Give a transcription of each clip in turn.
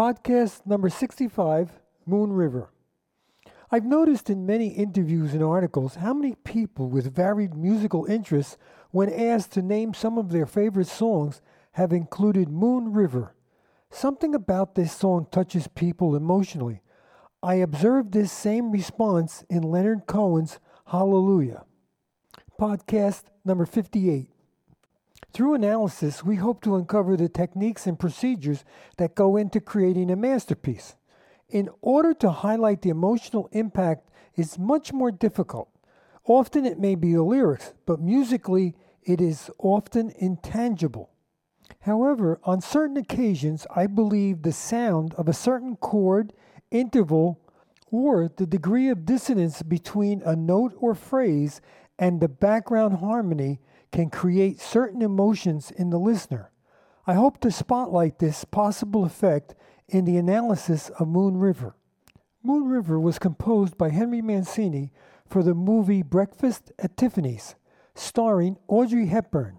Podcast number 65 Moon River. I've noticed in many interviews and articles how many people with varied musical interests, when asked to name some of their favorite songs, have included Moon River. Something about this song touches people emotionally. I observed this same response in Leonard Cohen's Hallelujah. Podcast number 58. Through analysis, we hope to uncover the techniques and procedures that go into creating a masterpiece. In order to highlight the emotional impact is much more difficult. Often it may be the lyrics, but musically it is often intangible. However, on certain occasions, I believe the sound of a certain chord, interval, or the degree of dissonance between a note or phrase and the background harmony can create certain emotions in the listener. I hope to spotlight this possible effect in the analysis of Moon River. Moon River was composed by Henry Mancini for the movie Breakfast at Tiffany's, starring Audrey Hepburn.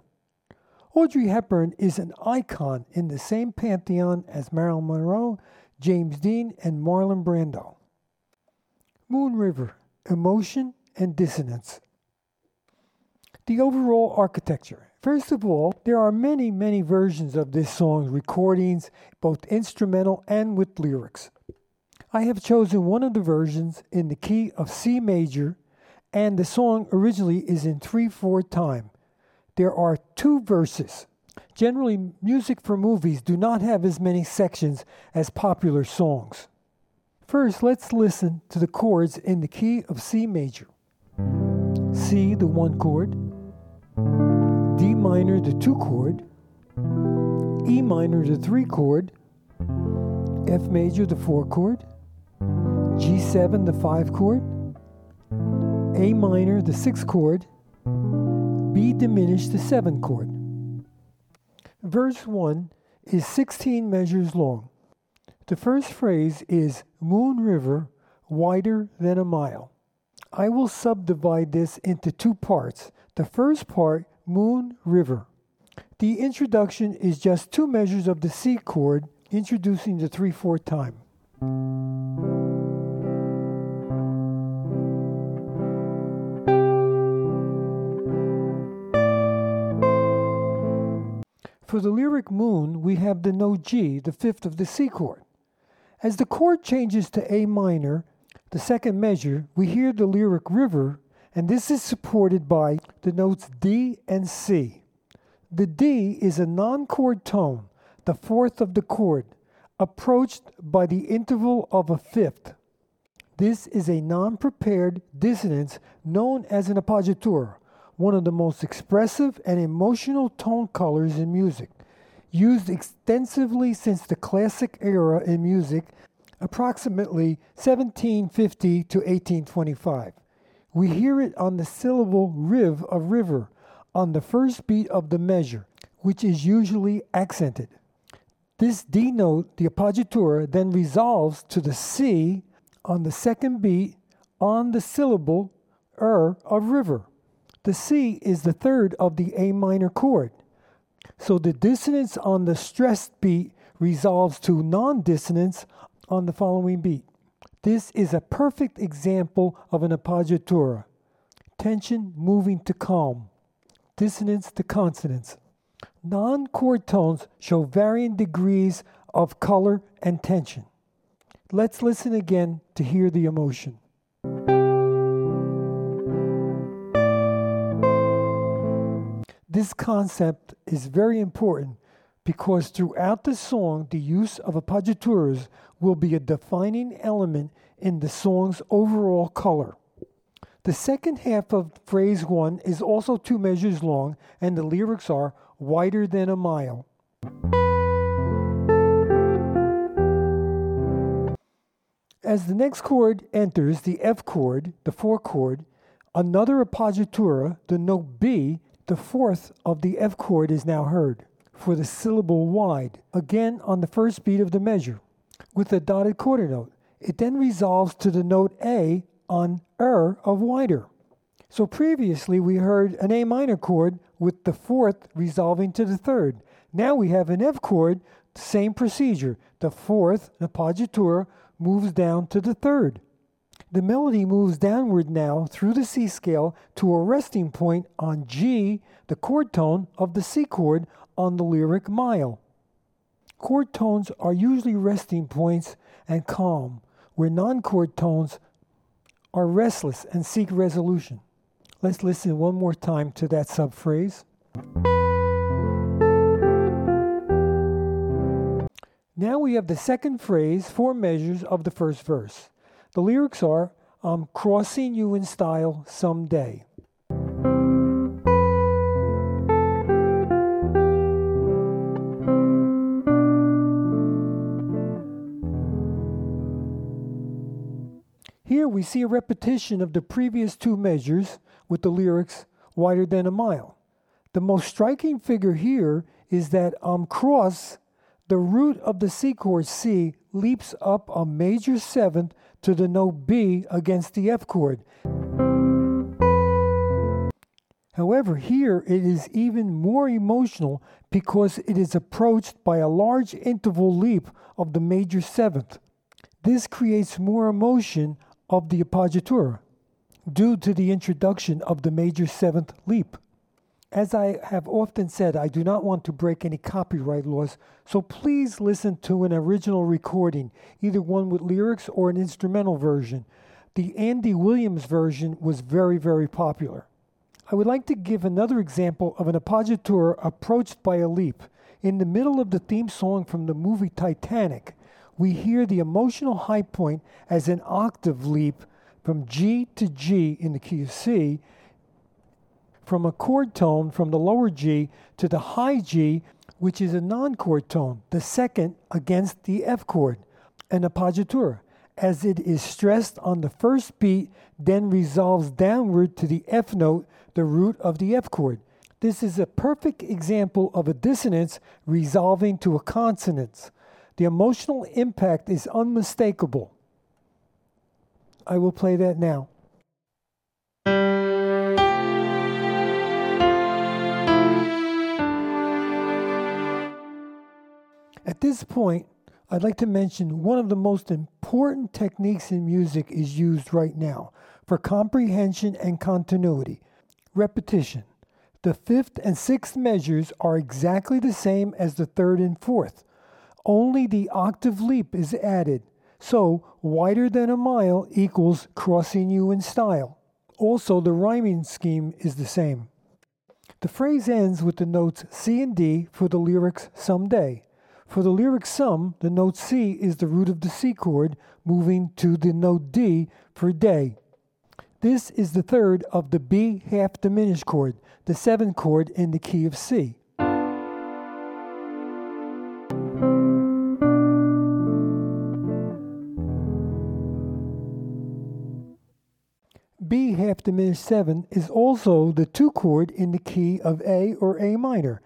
Audrey Hepburn is an icon in the same pantheon as Marilyn Monroe, James Dean, and Marlon Brando. Moon River Emotion and Dissonance. The overall architecture. First of all, there are many, many versions of this song, recordings, both instrumental and with lyrics. I have chosen one of the versions in the key of C major, and the song originally is in 3 4 time. There are two verses. Generally, music for movies do not have as many sections as popular songs. First, let's listen to the chords in the key of C major. C, the one chord, D minor, the two chord, E minor, the three chord, F major, the four chord, G7, the five chord, A minor, the six chord, B diminished, the seven chord. Verse 1 is 16 measures long. The first phrase is Moon River, wider than a mile. I will subdivide this into two parts. The first part, Moon River. The introduction is just two measures of the C chord, introducing the 3 4 time. For the lyric moon, we have the note G, the fifth of the C chord. As the chord changes to A minor, the second measure, we hear the lyric river, and this is supported by the notes D and C. The D is a non chord tone, the fourth of the chord, approached by the interval of a fifth. This is a non prepared dissonance known as an appoggiatura, one of the most expressive and emotional tone colors in music, used extensively since the classic era in music, approximately 1750 to 1825. We hear it on the syllable riv of river, on the first beat of the measure, which is usually accented. This D note, the appoggiatura, then resolves to the C on the second beat on the syllable er of river. The C is the third of the A minor chord. So the dissonance on the stressed beat resolves to non dissonance on the following beat. This is a perfect example of an appoggiatura. Tension moving to calm, dissonance to consonance. Non chord tones show varying degrees of color and tension. Let's listen again to hear the emotion. This concept is very important because throughout the song, the use of appoggiaturas will be a defining element in the song's overall color. The second half of phrase one is also two measures long, and the lyrics are wider than a mile. As the next chord enters the F chord, the four chord, another appoggiatura, the note B, the fourth of the F chord, is now heard for the syllable wide, again on the first beat of the measure, with a dotted quarter note. It then resolves to the note A on er of wider. So previously we heard an A minor chord with the fourth resolving to the third. Now we have an F chord same procedure. The fourth, the appoggiatura, moves down to the third. The melody moves downward now through the C scale to a resting point on G, the chord tone of the C chord on the lyric mile. Chord tones are usually resting points and calm, where non chord tones are restless and seek resolution. Let's listen one more time to that subphrase. Now we have the second phrase, four measures of the first verse. The lyrics are I'm crossing you in style someday. Here we see a repetition of the previous two measures with the lyrics wider than a mile. The most striking figure here is that on cross, the root of the C chord C leaps up a major seventh to the note B against the F chord. However, here it is even more emotional because it is approached by a large interval leap of the major seventh. This creates more emotion of the appoggiatura due to the introduction of the major seventh leap. As I have often said, I do not want to break any copyright laws, so please listen to an original recording, either one with lyrics or an instrumental version. The Andy Williams version was very, very popular. I would like to give another example of an appoggiatura approached by a leap. In the middle of the theme song from the movie Titanic, we hear the emotional high point as an octave leap from G to G in the key of C from a chord tone from the lower G to the high G, which is a non chord tone, the second against the F chord, an appoggiatura, as it is stressed on the first beat, then resolves downward to the F note, the root of the F chord. This is a perfect example of a dissonance resolving to a consonance. The emotional impact is unmistakable. I will play that now. At this point, I'd like to mention one of the most important techniques in music is used right now for comprehension and continuity repetition. The fifth and sixth measures are exactly the same as the third and fourth, only the octave leap is added. So, wider than a mile equals crossing you in style. Also, the rhyming scheme is the same. The phrase ends with the notes C and D for the lyrics someday. For the lyric sum, the note C is the root of the C chord, moving to the note D for day. This is the third of the B half diminished chord, the seventh chord in the key of C. B half diminished 7 is also the 2 chord in the key of A or A minor.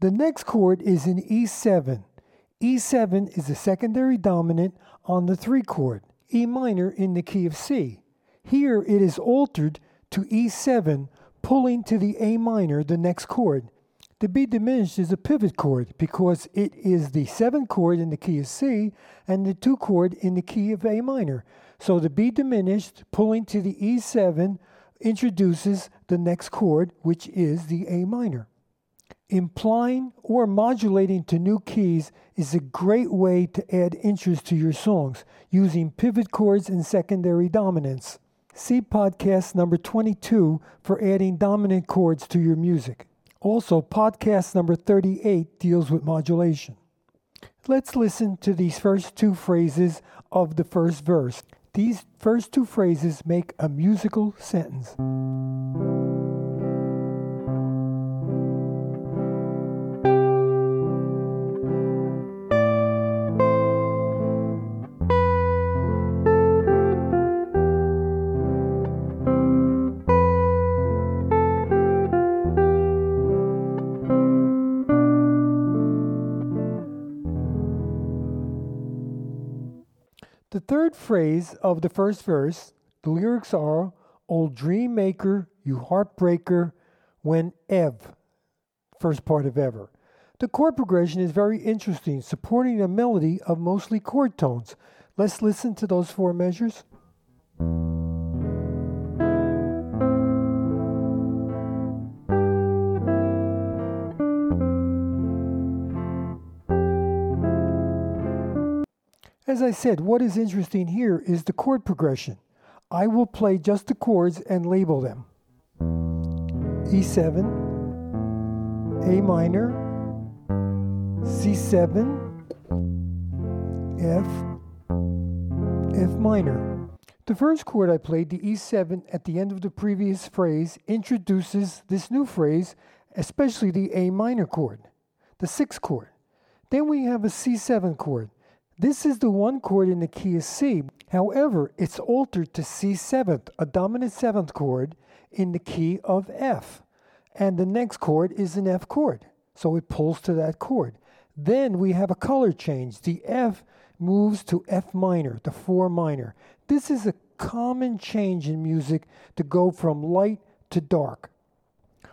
The next chord is in E7. E7 is the secondary dominant on the 3 chord, E minor in the key of C. Here it is altered to E7, pulling to the A minor, the next chord. The B diminished is a pivot chord because it is the 7 chord in the key of C and the 2 chord in the key of A minor. So the B diminished, pulling to the E7, introduces the next chord, which is the A minor. Implying or modulating to new keys is a great way to add interest to your songs using pivot chords and secondary dominants. See podcast number 22 for adding dominant chords to your music. Also, podcast number 38 deals with modulation. Let's listen to these first two phrases of the first verse. These first two phrases make a musical sentence. Phrase of the first verse, the lyrics are, Old dream maker, you heartbreaker, when ev, first part of ever. The chord progression is very interesting, supporting a melody of mostly chord tones. Let's listen to those four measures. As I said, what is interesting here is the chord progression. I will play just the chords and label them. E7, A minor, C7, F, F minor. The first chord I played, the E7 at the end of the previous phrase, introduces this new phrase, especially the A minor chord, the sixth chord. Then we have a C7 chord. This is the one chord in the key of C. However, it's altered to C7th, a dominant seventh chord in the key of F. And the next chord is an F chord. So it pulls to that chord. Then we have a color change. The F moves to F minor, the 4 minor. This is a common change in music to go from light to dark.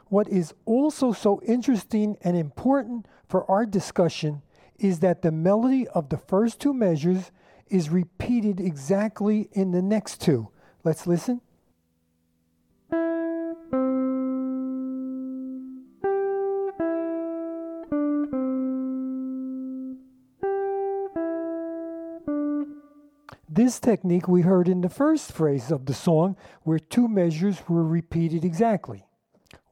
What is also so interesting and important for our discussion is that the melody of the first two measures is repeated exactly in the next two. Let's listen. This technique we heard in the first phrase of the song, where two measures were repeated exactly.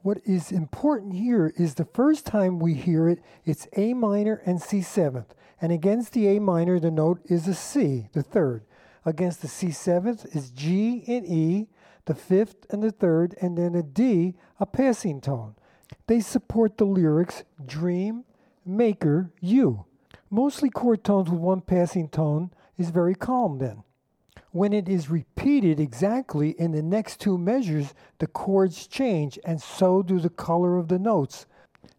What is important here is the first time we hear it, it's A minor and C seventh. And against the A minor, the note is a C, the third. Against the C seventh is G and E, the fifth and the third, and then a D, a passing tone. They support the lyrics dream, maker, you. Mostly chord tones with one passing tone is very calm then. When it is repeated exactly in the next two measures, the chords change, and so do the color of the notes.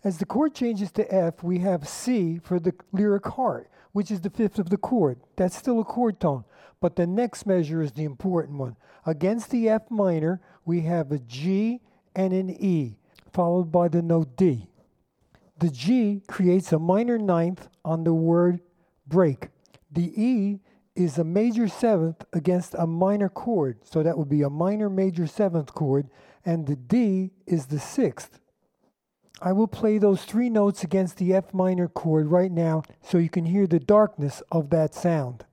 As the chord changes to F, we have C for the lyric heart, which is the fifth of the chord. That's still a chord tone, but the next measure is the important one. Against the F minor, we have a G and an E, followed by the note D. The G creates a minor ninth on the word break. The E is a major seventh against a minor chord. So that would be a minor major seventh chord, and the D is the sixth. I will play those three notes against the F minor chord right now so you can hear the darkness of that sound.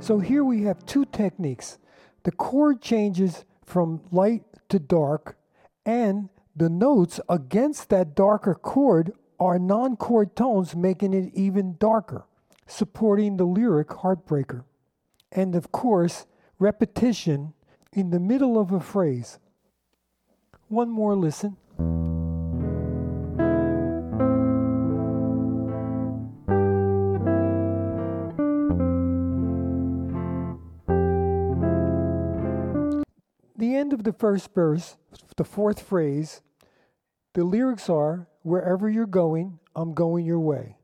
So here we have two techniques. The chord changes from light to dark, and the notes against that darker chord are non chord tones, making it even darker, supporting the lyric Heartbreaker. And of course, repetition in the middle of a phrase. One more listen. The end of the first verse, the fourth phrase, the lyrics are, Wherever you're going, I'm going your way.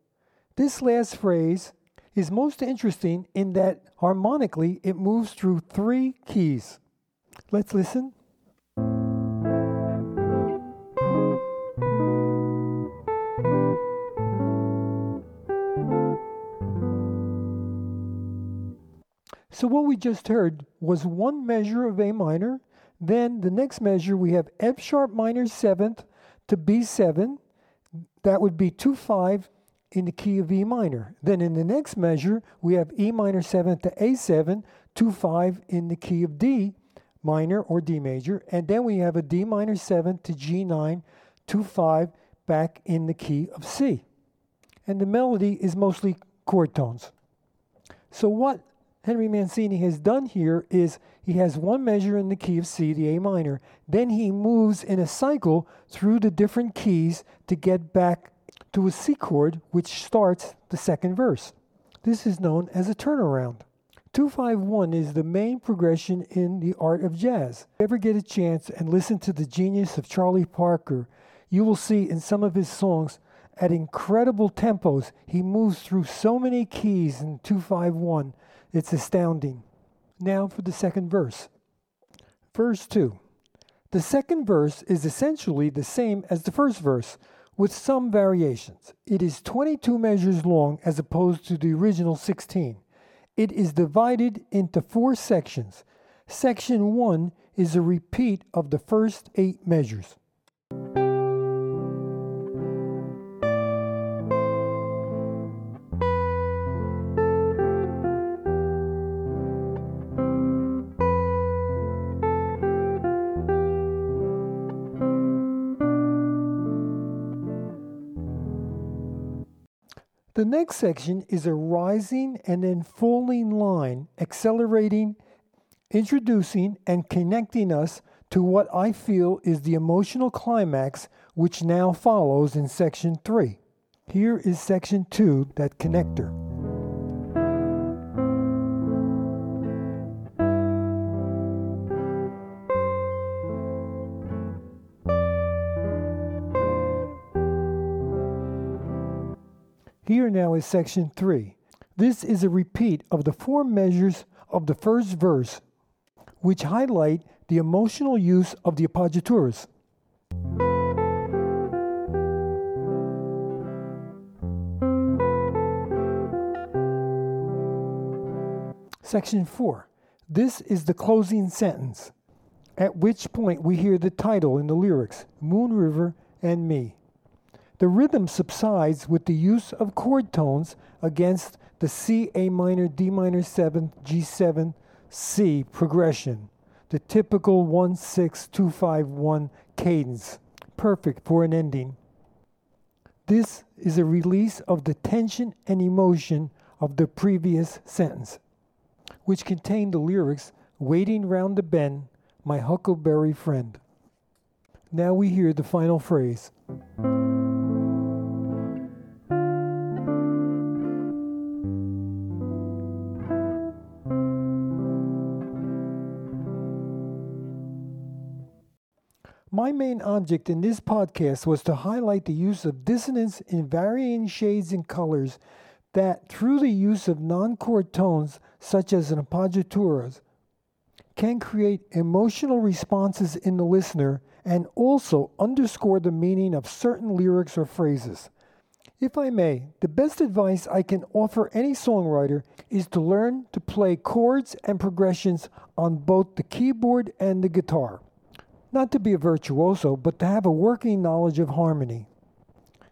This last phrase is most interesting in that harmonically it moves through three keys. Let's listen. So, what we just heard was one measure of A minor. Then the next measure we have F sharp minor seventh to B7, that would be 2 5 in the key of E minor. Then in the next measure, we have E minor 7 to A7, 2 5 in the key of D minor or D major. And then we have a D minor 7 to G9, 2 5 back in the key of C. And the melody is mostly chord tones. So, what Henry Mancini has done here is he has one measure in the key of C, the A minor. Then he moves in a cycle through the different keys to get back to a C chord, which starts the second verse. This is known as a turnaround. 251 is the main progression in the art of jazz. If you ever get a chance and listen to the genius of Charlie Parker, you will see in some of his songs at incredible tempos, he moves through so many keys in 251 it's astounding. Now for the second verse. Verse 2. The second verse is essentially the same as the first verse, with some variations. It is 22 measures long as opposed to the original 16. It is divided into four sections. Section 1 is a repeat of the first eight measures. Next section is a rising and then falling line, accelerating, introducing, and connecting us to what I feel is the emotional climax, which now follows in section 3. Here is section 2, that connector. Now is section 3. This is a repeat of the four measures of the first verse, which highlight the emotional use of the appoggiaturas. Section 4. This is the closing sentence, at which point we hear the title in the lyrics Moon River and Me. The rhythm subsides with the use of chord tones against the C, A minor, D minor 7, G7, C progression, the typical 1 6 2 5 1 cadence, perfect for an ending. This is a release of the tension and emotion of the previous sentence, which contained the lyrics Waiting round the bend, my huckleberry friend. Now we hear the final phrase. Main object in this podcast was to highlight the use of dissonance in varying shades and colors that, through the use of non chord tones such as an appoggiaturas, can create emotional responses in the listener and also underscore the meaning of certain lyrics or phrases. If I may, the best advice I can offer any songwriter is to learn to play chords and progressions on both the keyboard and the guitar. Not to be a virtuoso, but to have a working knowledge of harmony.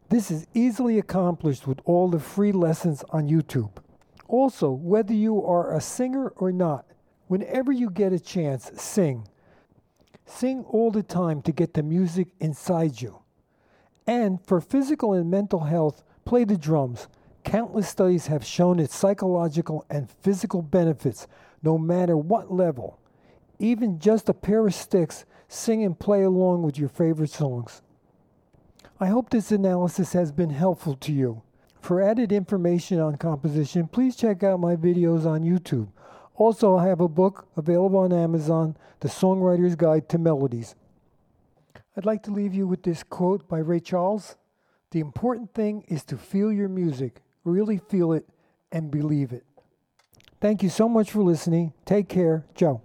This is easily accomplished with all the free lessons on YouTube. Also, whether you are a singer or not, whenever you get a chance, sing. Sing all the time to get the music inside you. And for physical and mental health, play the drums. Countless studies have shown its psychological and physical benefits, no matter what level. Even just a pair of sticks sing and play along with your favorite songs. I hope this analysis has been helpful to you. For added information on composition, please check out my videos on YouTube. Also, I have a book available on Amazon, The Songwriter's Guide to Melodies. I'd like to leave you with this quote by Ray Charles The important thing is to feel your music, really feel it, and believe it. Thank you so much for listening. Take care. Joe.